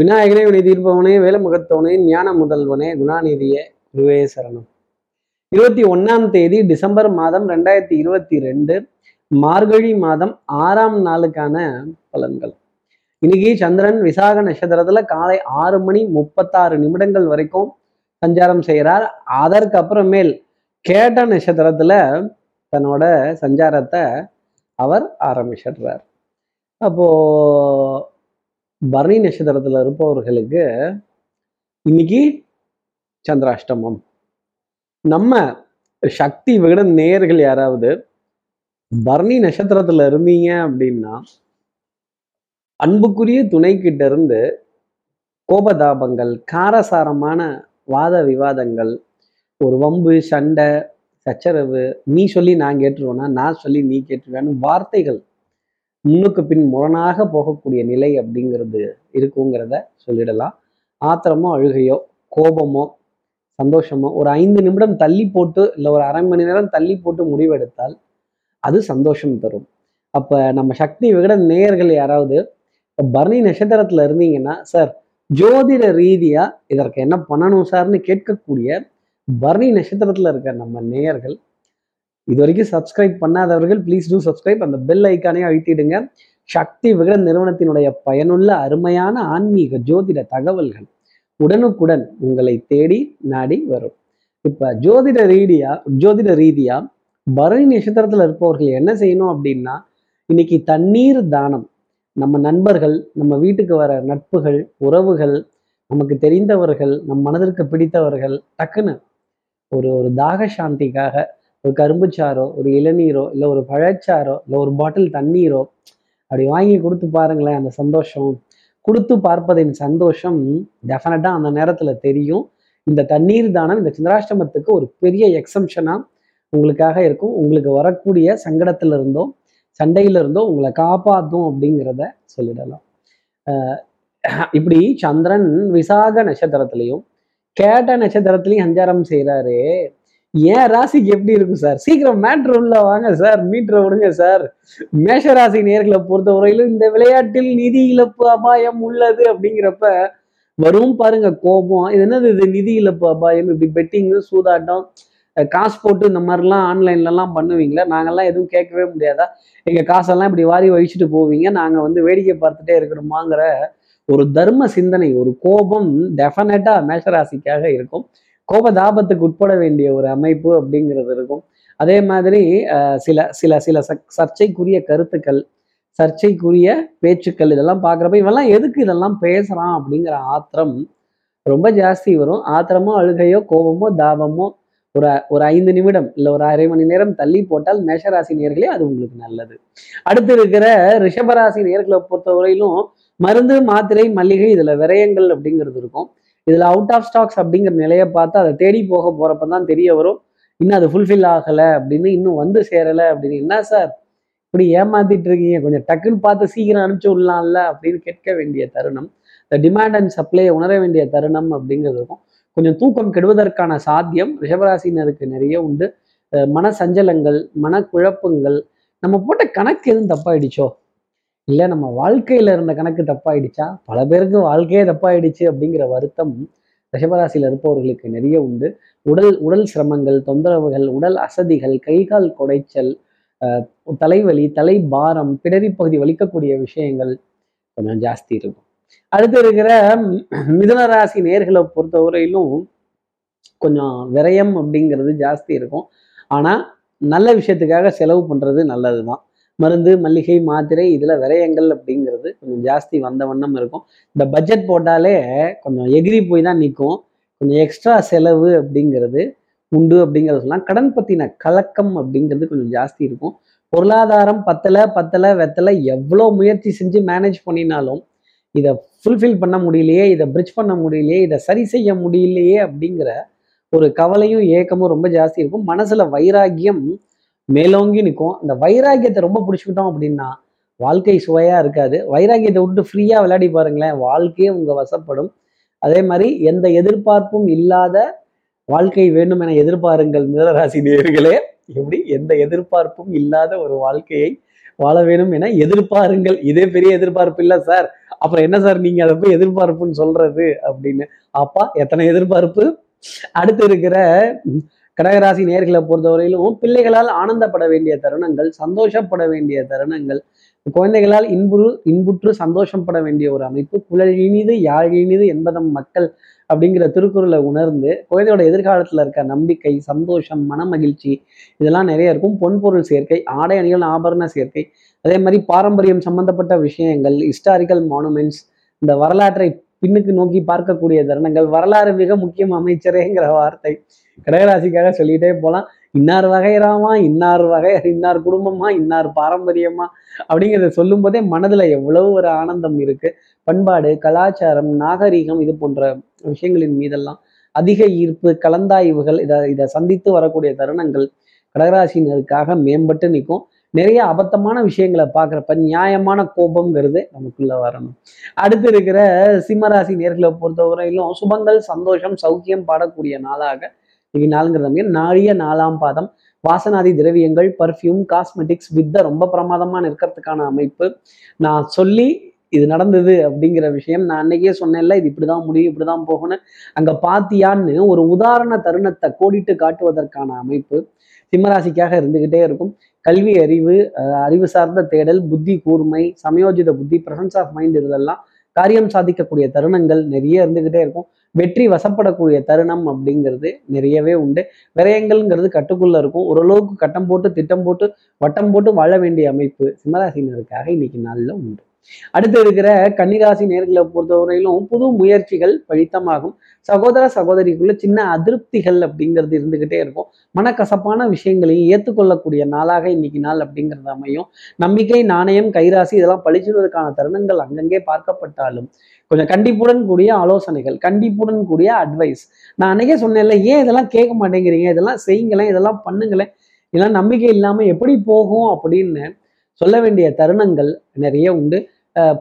விநாயகனே வினை தீர்ப்பவனே வேலமுகத்தவனே ஞான முதல்வனே குணாநிதியே குருவே சரணம். இருபத்தி ஒன்னாம் தேதி டிசம்பர் மாதம் ரெண்டாயிரத்தி இருபத்தி ரெண்டு மார்கழி மாதம் ஆறாம் நாளுக்கான பலன்கள். இன்னைக்கு சந்திரன் விசாக நட்சத்திரத்துல காலை ஆறு மணி முப்பத்தாறு நிமிடங்கள் வரைக்கும் சஞ்சாரம் செய்கிறார். அதற்கு அப்புறமேல் கேட்ட நட்சத்திரத்துல தன்னோட சஞ்சாரத்தை அவர் ஆரம்பிச்சிடுறார். அப்போ பரணி நட்சத்திரத்தில் இருப்பவர்களுக்கு இன்னைக்கு சந்திராஷ்டமம். நம்ம சக்தி விகட நேயர்கள் யாராவது பரணி நட்சத்திரத்தில் இருந்தீங்க அப்படின்னா அன்புக்குரிய துணை இருந்து கோபதாபங்கள் காரசாரமான வாத விவாதங்கள் ஒரு வம்பு சண்டை சச்சரவு நீ சொல்லி நான் கேட்டுருவேன்னா நான் சொல்லி நீ கேட்டுருவேன்னு வார்த்தைகள் முன்னுக்கு பின் முரணாக போகக்கூடிய நிலை அப்படிங்கிறது இருக்குங்கிறத சொல்லிடலாம். ஆத்திரமோ அழுகையோ கோபமோ சந்தோஷமோ ஒரு ஐந்து நிமிடம் தள்ளி போட்டு இல்லை ஒரு அரை மணி நேரம் தள்ளி போட்டு முடிவெடுத்தால் அது சந்தோஷம் தரும். அப்போ நம்ம சக்தி விகட நேயர்கள் யாராவது இப்ப பரணி நட்சத்திரத்துல இருந்தீங்கன்னா சார் ஜோதிட ரீதியா இதற்கு என்ன பண்ணணும் சார்னு கேட்கக்கூடிய பரணி நட்சத்திரத்துல இருக்க நம்ம நேயர்கள் இது வரைக்கும் சப்ஸ்கிரைப் பண்ணாதவர்கள் ப்ளீஸ் டூ சப்ஸ்கிரைப் அந்த பெல் ஐக்கானே அழுத்திடுங்க. சக்தி விகட நிறுவனத்தினுடைய பயனுள்ள அருமையான ஆன்மீக ஜோதிட தகவல்கள் உடனுக்குடன் உங்களை தேடி நாடி வரும். இப்ப ஜோதிட ரீதியா ஜோதிட ரீதியா பரணி நட்சத்திரத்துல இருப்பவர்கள் என்ன செய்யணும் அப்படின்னா இன்னைக்கு தண்ணீர் தானம். நம்ம நண்பர்கள் நம்ம வீட்டுக்கு வர நட்புகள் உறவுகள் நமக்கு தெரிந்தவர்கள் நம் மனதிற்கு பிடித்தவர்கள் டக்குன்னு ஒரு ஒரு தாக சாந்திக்காக ஒரு கரும்புச்சாரோ ஒரு இளநீரோ இல்லை ஒரு பழச்சாரோ இல்லை ஒரு பாட்டில் தண்ணீரோ அப்படி வாங்கி கொடுத்து பாருங்களேன் அந்த சந்தோஷம். கொடுத்து பார்ப்பதின் சந்தோஷம் டெஃபினட்டாக அந்த நேரத்தில் தெரியும். இந்த தண்ணீர் தானம் இந்த சந்திராஷ்டமத்துக்கு ஒரு பெரிய எக்ஸம்ஷனாக உங்களுக்காக இருக்கும். உங்களுக்கு வரக்கூடிய சங்கடத்துல இருந்தோ சண்டையில இருந்தோ உங்களை காப்பாற்றும் அப்படிங்கிறத சொல்லிடலாம். அஹ் இப்படி சந்திரன் விசாக நட்சத்திரத்திலையும் கேட்ட நட்சத்திரத்திலையும் சஞ்சாரம் செய்கிறாரு ஏன் ராசிக்கு எப்படி இருக்கும் சார்? சீக்கிரம் மேட்ரு உள்ள வாங்க சார். மீட்டரை விடுங்க சார். மேஷ ராசி நேர்களை பொறுத்தவரையிலும் இந்த விளையாட்டில் நிதி இழப்பு அபாயம் உள்ளது அப்படிங்கிறப்ப வரும் பாருங்க கோபம். இது என்னது இது? நிதி இழப்பு அபாயம். இப்படி பெட்டிங் சூதாட்டம் காசு போட்டு இந்த மாதிரிலாம் ஆன்லைன்லலாம் பண்ணுவீங்களா? நாங்கெல்லாம் எதுவும் கேட்கவே முடியாதா? எங்கள் காசெல்லாம் இப்படி வாரி வழிச்சிட்டு போவீங்க. நாங்கள் வந்து வேடிக்கை பார்த்துட்டே இருக்கணுமாங்கிற ஒரு தர்ம சிந்தனை ஒரு கோபம் டெஃபினட்டாக மேஷராசிக்காக இருக்கும். கோப தாபத்துக்கு உட்பட வேண்டிய ஒரு அமைப்பு அப்படிங்கிறது இருக்கும். அதே மாதிரி சில சில சில சர்ச்சைக்குரிய கருத்துக்கள் சர்ச்சைக்குரிய பேச்சுக்கள் இதெல்லாம் பார்க்குறப்ப இவெல்லாம் எதுக்கு இதெல்லாம் பேசுகிறான் அப்படிங்கிற ஆத்திரம் ரொம்ப ஜாஸ்தி வரும். ஆத்திரமோ அழுகையோ கோபமோ தாபமோ ஒரு ஒரு ஐந்து நிமிடம் இல்லை ஒரு அரை மணி நேரம் தள்ளி போட்டால் மேஷராசி நேர்களே அது உங்களுக்கு நல்லது. அடுத்து இருக்கிற ரிஷபராசி நேர்களை பொறுத்தவரையிலும் மருந்து மாத்திரை மல்லிகை இதுல விரயங்கள் அப்படிங்கிறது இருக்கும். இதுல அவுட் ஆஃப் ஸ்டாக்ஸ் அப்படிங்கிற நிலையை பார்த்து அதை தேடி போக போகிறப்ப தான் தெரிய வரும். இன்னும் அது ஃபுல்ஃபில் ஆகலை அப்படின்னு இன்னும் வந்து சேரலை அப்படின்னு. என்ன சார்? இப்படி ஏமாத்திட்டு இருக்கீங்க. கொஞ்சம் டக்குன்னு பார்த்து சீக்கிரம் அனுப்பிச்சு விடலாம்ல அப்படின்னு கேட்க வேண்டிய தருணம். இந்த டிமாண்ட் அண்ட் சப்ளையை உணர வேண்டிய தருணம் அப்படிங்கிறது இருக்கும். கொஞ்சம் தூக்கம் கெடுவதற்கான சாத்தியம் ரிஷபராசினருக்கு நிறைய உண்டு. மன சஞ்சலங்கள் மனக்குழப்பங்கள். நம்ம போட்ட கணக்கு எதுவும் தப்பாயிடுச்சோ? இல்லை நம்ம வாழ்க்கையில இருந்த கணக்கு தப்பாயிடுச்சா? பல பேருக்கு வாழ்க்கையே தப்பாயிடுச்சு அப்படிங்கிற வருத்தம் ரிஷபராசியில் இருப்பவர்களுக்கு நிறைய உண்டு. உடல் உடல் சிரமங்கள் தொந்தரவுகள் உடல் அசதிகள் கை கால் குடைச்சல் தலைவலி தலை பாரம் பிடரி பகுதி வலிக்கக்கூடிய விஷயங்கள் கொஞ்சம் ஜாஸ்தி இருக்கும். அடுத்து இருக்கிற மிதனராசி நேர்களை பொறுத்தவரையிலும் கொஞ்சம் விரயம் அப்படிங்கிறது ஜாஸ்தி இருக்கும். ஆனால் நல்ல விஷயத்துக்காக செலவு பண்ணுறது நல்லது தான் மருந்து மல்லிகை மாத்திரை இதில் விரயங்கள் அப்படிங்கிறது கொஞ்சம் ஜாஸ்தி வந்த வண்ணம் இருக்கும். இந்த பட்ஜெட் போட்டாலே கொஞ்சம் எகிரி போய் தான் நிற்கும் கொஞ்சம் எக்ஸ்ட்ரா செலவு அப்படிங்கிறது உண்டு அப்படிங்கிறத சொல்லலாம். கடன் பற்றின கலக்கம் அப்படிங்கிறது கொஞ்சம் ஜாஸ்தி இருக்கும். பொருளாதாரம் பத்தலை பத்தலை வெத்தலை எவ்வளோ முயற்சி செஞ்சு மேனேஜ் பண்ணினாலும் இதை ஃபுல்ஃபில் பண்ண முடியலையே இதை பிரிட்ஜ் பண்ண முடியலையே இதை சரி செய்ய முடியலையே அப்படிங்கிற ஒரு கவலையும் ஏக்கமும் ரொம்ப ஜாஸ்தி இருக்கும். மனசில் வைராகியம் மேலோங்கி நிற்கும் இந்த வைராக்கியத்தை ரொம்ப பிடிச்சிக்கிட்டோம் அப்படின்னா வாழ்க்கை சுவையா இருக்காது. வைராக்கியத்தை விட்டு ஃப்ரீயா விளையாடி பாருங்களேன். வாழ்க்கையே உங்க வசப்படும். அதே மாதிரி எந்த எதிர்பார்ப்பும் இல்லாத வாழ்க்கை வேண்டும் என எதிர்பாருங்கள் மிதராசி நேர்களே எப்படி? எந்த எதிர்பார்ப்பும் இல்லாத ஒரு வாழ்க்கையை வாழ வேணும் என எதிர்பாருங்கள். இதே பெரிய எதிர்பார்ப்பு இல்ல சார். அப்புறம் என்ன சார் நீங்க அதை போய் எதிர்பார்ப்புன்னு சொல்றது அப்படின்னு. அப்பா எத்தனை எதிர்பார்ப்பு? அடுத்து இருக்கிற கடகராசி நேர்களை பொறுத்தவரையிலும் பிள்ளைகளால் ஆனந்தப்பட வேண்டிய தருணங்கள் சந்தோஷப்பட வேண்டிய தருணங்கள் குழந்தைகளால் இன்புறு இன்புற்று சந்தோஷப்பட வேண்டிய ஒரு அமைப்பு குழல் இனிது யாழ் இனிது என்பதம் மக்கள் அப்படிங்கிற திருக்குறளை உணர்ந்து குழந்தையோட எதிர்காலத்துல இருக்க நம்பிக்கை சந்தோஷம் மன மகிழ்ச்சி இதெல்லாம் நிறைய இருக்கும். பொன்பொருள் சேர்க்கை ஆடை அணிகள் ஆபரண சேர்க்கை அதே மாதிரி பாரம்பரியம் சம்பந்தப்பட்ட விஷயங்கள் ஹிஸ்டாரிக்கல் மானுமெண்ட்ஸ் இந்த வரலாற்றை பின்னுக்கு நோக்கி பார்க்கக்கூடிய தருணங்கள். வரலாறு மிக முக்கியம் அமைச்சரேங்கிற வார்த்தை. கடகராசிக்காக சொல்லிட்டே போலாம். இன்னார் வகைராமா இன்னார் வகை இன்னார் குடும்பமா இன்னார் பாரம்பரியமா அப்படிங்கிறத சொல்லும் போதே மனதுல எவ்வளவு ஒரு ஆனந்தம் இருக்கு. பண்பாடு கலாச்சாரம் நாகரீகம் இது போன்ற விஷயங்களின் மீதெல்லாம் அதிக ஈர்ப்பு கலந்தாய்வுகள் இதை இதை சந்தித்து வரக்கூடிய தருணங்கள் கடகராசினருக்காக மேம்பட்டு நிற்கும். நிறைய அபத்தமான விஷயங்களை பார்க்குறப்ப நியாயமான கோபம்ங்கிறது நமக்குள்ள வரணும். அடுத்து இருக்கிற சிம்மராசி நேர்களை பொறுத்தவரையிலும் சுபங்கள் சந்தோஷம் சௌக்கியம் பாடக்கூடிய நாளாக இன்னைக்கு நாளுங்கிறது அமையும் நாலாம் பாதம். வாசனாதி திரவியங்கள் பர்ஃப்யூம் காஸ்மெட்டிக்ஸ் வித்தை ரொம்ப பிரமாதமாக நிற்கிறதுக்கான அமைப்பு. நான் சொல்லி இது நடந்தது அப்படிங்கிற விஷயம் நான் அன்னைக்கே சொன்னேன்ல இது இப்படிதான் முடியும் இப்படிதான் போகணும் அங்க பாத்தியான்னு ஒரு உதாரண தருணத்தை கோடிட்டு காட்டுவதற்கான அமைப்பு சிம்மராசிக்காக இருந்துகிட்டே இருக்கும். கல்வி அறிவு அறிவு சார்ந்த தேடல் புத்தி கூர்மை சமயோஜித புத்தி பிரசன்ஸ் ஆஃப் மைண்ட் இதெல்லாம் காரியம் சாதிக்கக்கூடிய தருணங்கள் நிறைய இருந்துகிட்டே இருக்கும். வெற்றி வசப்படக்கூடிய தருணம் அப்படிங்கிறது நிறையவே உண்டு. விரயங்கள்ங்கிறது கட்டுக்குள்ள இருக்கும். ஓரளவுக்கு கட்டம் போட்டு திட்டம் போட்டு வட்டம் போட்டு வாழ வேண்டிய அமைப்பு சிம்மராசினருக்காக இன்னைக்கு நாளில் உண்டு. அடுத்து இருக்கிற கன்னிராசி நேர்களை பொறுத்தவரையிலும் புது முயற்சிகள் பழித்தமாகும். சகோதர சகோதரிக்குள்ள சின்ன அதிருப்திகள் அப்படிங்கிறது இருந்துகிட்டே இருக்கும். மனக்கசப்பான விஷயங்களையும் ஏற்றுக்கொள்ளக்கூடிய நாளாக இன்னைக்கு நாள் அப்படிங்கிறது அமையும். நம்பிக்கை நாணயம் கைராசி இதெல்லாம் பழிச்சுவதற்கான தருணங்கள் அங்கங்கே பார்க்கப்பட்டாலும் கொஞ்சம் கண்டிப்புடன் கூடிய ஆலோசனைகள் கண்டிப்புடன் கூடிய அட்வைஸ் நான் அன்னைக்கே சொன்னேன்ல ஏன் இதெல்லாம் கேட்க மாட்டேங்கிறீங்க? இதெல்லாம் செய்யுங்களேன் இதெல்லாம் பண்ணுங்களேன். இதெல்லாம் நம்பிக்கை இல்லாமல் எப்படி போகும்? அப்படின்னு சொல்ல வேண்டிய தருணங்கள் நிறைய உண்டு.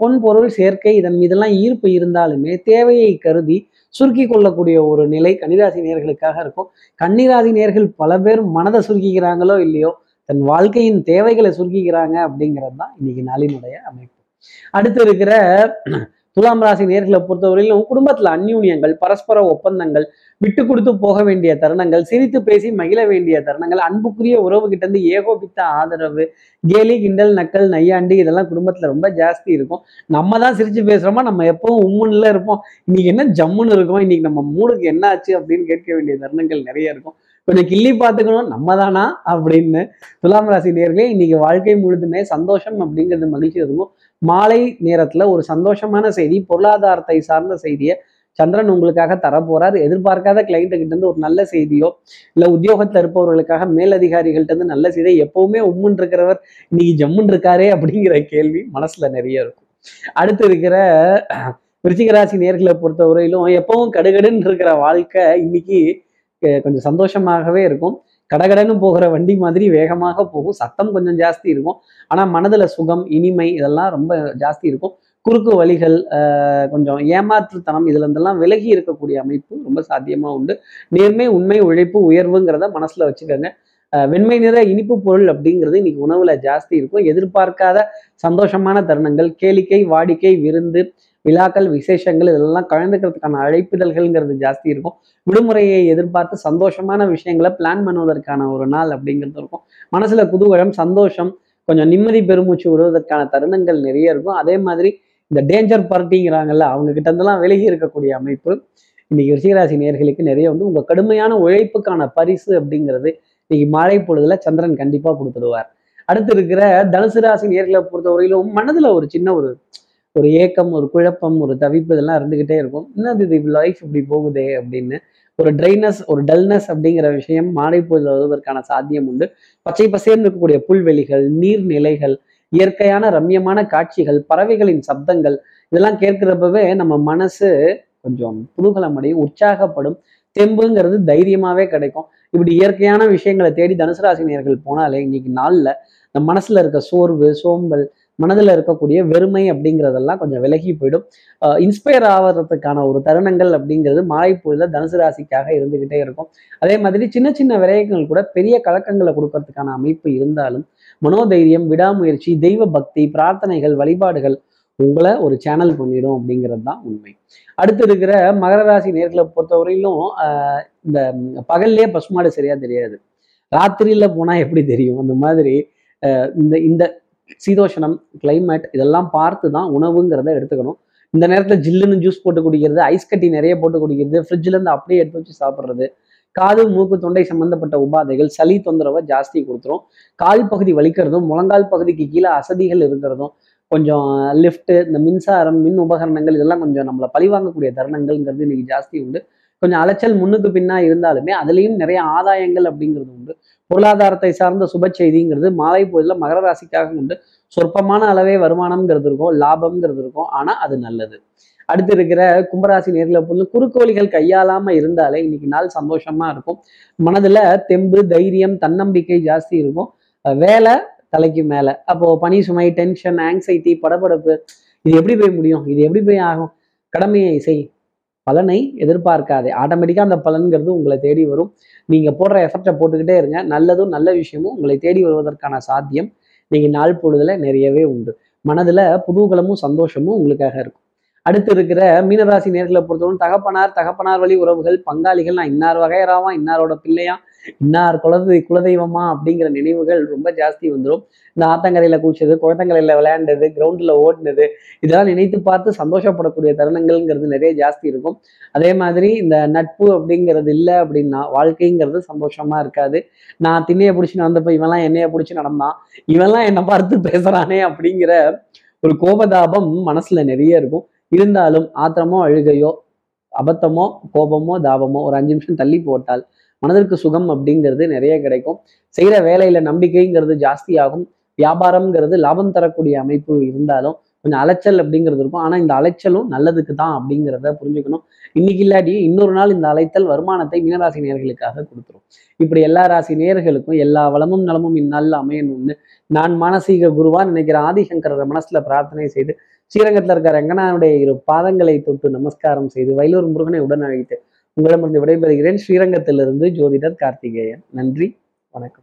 பொன் பொருள் சேர்க்கை இதன் மீதெல்லாம் ஈர்ப்பு இருந்தாலுமே தேவையை கருதி சுருக்கி கொள்ளக்கூடிய ஒரு நிலை கன்னிராசி நேர்களுக்காக இருக்கும். கன்னிராசி நேர்கள் பல பேர் மனதை சுருக்கிக்கிறாங்களோ இல்லையோ தன் வாழ்க்கையின் தேவைகளை சுருக்கிக்கிறாங்க அப்படிங்கிறது தான் இன்னைக்கு நாளினுடைய அமைப்பு. அடுத்து இருக்கிற துலாம் ராசி நேர்களை பொறுத்தவரையிலும் குடும்பத்துல அந்யூன்யங்கள் பரஸ்பர ஒப்பந்தங்கள் விட்டு கொடுத்து போக வேண்டிய தருணங்கள் சிரித்து பேசி மகிழ வேண்டிய தருணங்கள் அன்புக்குரிய உறவு கிட்ட இருந்து ஏகோபித்த ஆதரவு கேலி கிண்டல் நக்கல் நையாண்டி இதெல்லாம் குடும்பத்துல ரொம்ப ஜாஸ்தி இருக்கும். நம்ம தான் சிரிச்சு பேசுறோமா? நம்ம எப்பவும் உம்முன்னுல இருப்போம். இன்னைக்கு என்ன ஜம்முன்னு இருக்கும்? இன்னைக்கு நம்ம மூடுக்கு என்ன ஆச்சு அப்படின்னு கேட்க வேண்டிய தருணங்கள் நிறைய இருக்கும். கொஞ்சம் கிள்ளி பார்த்துக்கணும். நம்ம தானா? அப்படின்னு துலாம் ராசி நேர்களே இன்னைக்கு வாழ்க்கை முழுதுமே சந்தோஷம் அப்படிங்கிறது மகிழ்ச்சி இருக்கும். மாலை நேரத்துல ஒரு சந்தோஷமான செய்தி பொருளாதாரத்தை சார்ந்த செய்தியை சந்திரன் உங்களுக்காக தரப்போறார். எதிர்பார்க்காத கிளைண்ட்டு கிட்ட இருந்து ஒரு நல்ல செய்தியோ இல்ல உத்தியோகத்துல இருப்பவர்களுக்காக மேலதிகாரிகள்ட்ட இருந்து நல்ல செய்தியை எப்பவுமே உம்முன் இருக்கிறவர் இன்னைக்கு ஜம்முன் இருக்காரே அப்படிங்கிற கேள்வி மனசுல நிறைய இருக்கும். அடுத்து இருக்கிற விருச்சிகராசி நேர்களை பொறுத்தவரையிலும் எப்பவும் கடுகடுன்னு இருக்கிற வாழ்க்கை இன்னைக்கு கொஞ்சம் சந்தோஷமாகவே இருக்கும். கடகடன்னு போகிற வண்டி மாதிரி வேகமாக போகும். சத்தம் கொஞ்சம் ஜாஸ்தி இருக்கும். ஆனால் மனதில் சுகம் இனிமை இதெல்லாம் ரொம்ப ஜாஸ்தி இருக்கும். குறுக்கு வழிகள் கொஞ்சம் ஏமாற்றுத்தனம் இதுல இருந்தெல்லாம் விலகி இருக்கக்கூடிய அமைப்பு ரொம்ப சாத்தியமாக உண்டு. நேர்மை உண்மை உழைப்பு உயர்வுங்கிறத மனசில் வச்சுக்கோங்க. வெண்மை நிற இனிப்பு பொருள் அப்படிங்கிறது இன்னைக்கு உணவுல ஜாஸ்தி இருக்கும். எதிர்பார்க்காத சந்தோஷமான தருணங்கள் கேளிக்கை வாடிக்கை விருந்து விழாக்கள் விசேஷங்கள் இதெல்லாம் கலந்துக்கிறதுக்கான அழைப்பிதழ்கள்ங்கிறது ஜாஸ்தி இருக்கும். விடுமுறையை எதிர்பார்த்து சந்தோஷமான விஷயங்களை பிளான் பண்ணுவதற்கான ஒரு நாள் அப்படிங்கிறது இருக்கும். மனசுல குதூகலம் சந்தோஷம் கொஞ்சம் நிம்மதி பெருமூச்சு விடுவதற்கான தருணங்கள் நிறைய இருக்கும். அதே மாதிரி இந்த டேஞ்சர் பார்ட்டிங்கிறாங்கல்ல அவங்க கிட்ட இருந்தெல்லாம் விலகி இருக்கக்கூடிய அமைப்பு. இன்னைக்கு ரிஷிகராசி நேர்களுக்கு நிறைய வந்து உங்க கடுமையான உழைப்புக்கான பரிசு அப்படிங்கிறது இன்னைக்கு மாலை பொழுதுல சந்திரன் கண்டிப்பா கொடுத்துடுவார். அடுத்து இருக்கிற தனுசு ராசி நேர்களை பொறுத்தவரையிலும் மனதுல ஒரு சின்ன ஒரு ஒரு ஏக்கம் ஒரு குழப்பம் ஒரு தவிப்பு இதெல்லாம் இருந்துகிட்டே இருக்கும். என்னது இது லைஃப் இப்படி போகுதே அப்படின்னு ஒரு ட்ரைனஸ் ஒரு டல்னஸ் அப்படிங்கிற விஷயம் மாலை பொழுதுல வருவதற்கான சாத்தியம் உண்டு. பச்சை பசேர்ந்து இருக்கக்கூடிய புல்வெளிகள் நீர்நிலைகள் இயற்கையான ரம்யமான காட்சிகள் பறவைகளின் சப்தங்கள் இதெல்லாம் கேட்கிறப்பவே நம்ம மனசு கொஞ்சம் புதுகலம் அடையும் உற்சாகப்படும். தெம்புங்கிறது தைரியமாவே கிடைக்கும். இப்படி இயற்கையான விஷயங்களை தேடி தனுசு ராசினியர்கள் போனாலே இன்னைக்கு நாளில் நம்ம மனசில் இருக்க சோர்வு சோம்பல் மனதில் இருக்கக்கூடிய வெறுமை அப்படிங்கிறதெல்லாம் கொஞ்சம் விலகி போயிடும். இன்ஸ்பயர் ஆகிறதுக்கான ஒரு தருணங்கள் அப்படிங்கிறது மாலை பொழுதுல தனுசு ராசிக்காக இருந்துக்கிட்டே இருக்கும். அதே மாதிரி சின்ன சின்ன விரயங்கள் கூட பெரிய கலக்கங்களை கொடுக்கறதுக்கான அமைப்பு இருந்தாலும் மனோதைரியம் விடாமுயற்சி தெய்வ பக்தி பிரார்த்தனைகள் வழிபாடுகள் உங்களை ஒரு சேனல் பண்ணிடும் அப்படிங்கிறது தான் உண்மை. அடுத்து இருக்கிற மகர ராசி நேர்களை பொறுத்தவரையிலும் ஆஹ் இந்த பகல்லே பசுமாடு சரியா தெரியாது. ராத்திரியில போனா எப்படி தெரியும்? அந்த மாதிரி ஆஹ் இந்த இந்த சீதோஷணம் கிளைமேட் இதெல்லாம் பார்த்து தான் உணவுங்கிறத எடுத்துக்கணும். இந்த நேரத்தில் ஜில்லுன்னு ஜூஸ் போட்டு குடிக்கிறது ஐஸ் கட்டி நிறைய போட்டு குடிக்கிறது ஃப்ரிட்ஜ்லேருந்து அப்படியே எடுத்து வச்சு சாப்பிட்றது காது மூக்கு தொண்டை சம்பந்தப்பட்ட உபாதைகள் சளி தொந்தரவை ஜாஸ்தி கொடுத்துரும். கால் பகுதி வலிக்கிறதும் முழங்கால் பகுதிக்கு கீழே அசதிகள் இருக்கிறதும் கொஞ்சம் லிஃப்ட்டு இந்த மின்சாரம் மின் உபகரணங்கள் இதெல்லாம் கொஞ்சம் நம்மளை பழிவாங்கக்கூடிய தருணங்கள்ங்கிறது இன்னைக்கு ஜாஸ்தி உண்டு. கொஞ்சம் அலைச்சல் முன்னுக்கு பின்னா இருந்தாலுமே அதுலேயும் நிறைய ஆதாயங்கள் அப்படிங்கிறது உண்டு. பொருளாதாரத்தை சார்ந்த சுப செய்திங்கிறது மாலை பொழுதில் மகர ராசிக்காக உண்டு. சொற்பமான அளவே வருமானம்ங்கிறது இருக்கும் லாபம்ங்கிறது இருக்கும். ஆனா அது நல்லது. அடுத்து இருக்கிற கும்பராசி நேரில் பொழுது குறுக்கோழிகள் கையாளாம இருந்தாலே இன்னைக்கு நாள் சந்தோஷமா இருக்கும். மனதுல தெம்பு தைரியம் தன்னம்பிக்கை ஜாஸ்தி இருக்கும். வேலை தலைக்கு மேல. அப்போ பனி சுமை டென்ஷன் ஆங்ஸைட்டி படபடப்பு இது எப்படி போய் முடியும்? இது எப்படி போய் ஆகும்? கடமையை செய். பலனை எதிர்பார்க்காதே. ஆட்டோமேட்டிக்காக அந்த பலன்கிறது உங்களை தேடி வரும். நீங்கள் போடுற எஃபர்ட்டை போட்டுக்கிட்டே இருங்க. நல்லதும் நல்ல விஷயமும் உங்களை தேடி வருவதற்கான சாத்தியம் நீங்கள் நாள் பொழுதுல நிறையவே உண்டு. மனதில் புதுகலமும் சந்தோஷமும் உங்களுக்காக இருக்கும். அடுத்து இருக்கிற மீனராசி நேர்களை பொறுத்தவரை தகப்பனார் தகப்பனார் வழி உறவுகள் பங்காளிகள் நான் இன்னார் வகையராவா இன்னாரோட பிள்ளையா இன்னார் குலதெய் குலதெய்வமா அப்படிங்கிற நினைவுகள் ரொம்ப ஜாஸ்தி வந்துடும் இந்த ஆத்தங்கரையில கூச்சது குழத்தங்கரையில விளையாண்டது கிரவுண்டில் ஓடினது இதெல்லாம் நினைத்து பார்த்து சந்தோஷப்படக்கூடிய தருணங்கள்ங்கிறது நிறைய ஜாஸ்தி இருக்கும். அதே மாதிரி இந்த நட்பு அப்படிங்கிறது இல்லை அப்படின்னா வாழ்க்கைங்கிறது சந்தோஷமா இருக்காது. நான் திண்ணையை பிடிச்சி நடந்தப்ப இவன்லாம் என்னைய பிடிச்சி நடந்தான் இவன்லாம் என்னை பார்த்து பேசுறானே அப்படிங்கிற ஒரு கோபதாபம் மனசுல நிறைய இருக்கும். இருந்தாலும் ஆத்திரமோ அழுகையோ அபத்தமோ கோபமோ தாபமோ ஒரு அஞ்சு நிமிஷம் தள்ளி போட்டால் மனதிற்கு சுகம் அப்படிங்கிறது நிறைய கிடைக்கும். செய்கிற வேலையில நம்பிக்கைங்கிறது ஜாஸ்தியாகும். வியாபாரம்ங்கிறது லாபம் தரக்கூடிய அமைப்பு இருந்தாலும் கொஞ்சம் அலைச்சல் அப்படிங்கிறது இருக்கும். ஆனால் இந்த அலைச்சலும் நல்லதுக்கு தான் அப்படிங்கிறத புரிஞ்சுக்கணும். இன்னைக்கு இல்லாட்டி இன்னொரு நாள் இந்த அலைத்தல் வருமானத்தை மீனராசி நேர்களுக்காக கொடுத்துரும். இப்படி எல்லா ராசி நேர்களுக்கும் எல்லா வளமும் நலமும் இந்நாளில் அமையணும்னு நான் மானசீக குருவா நினைக்கிற ஆதிசங்கரரை மனசுல பிரார்த்தனை செய்து ஸ்ரீரங்கத்தில் இருக்கிற ரங்கனாவுடைய இரு பாதங்களை தொட்டு நமஸ்காரம் செய்து வயலூர் முருகனை உடன் அழைத்து உங்களிடமிருந்து விடைபெறுகிறேன் ஸ்ரீரங்கத்திலிருந்து ஜோதிடர் கார்த்திகேயன். நன்றி வணக்கம்.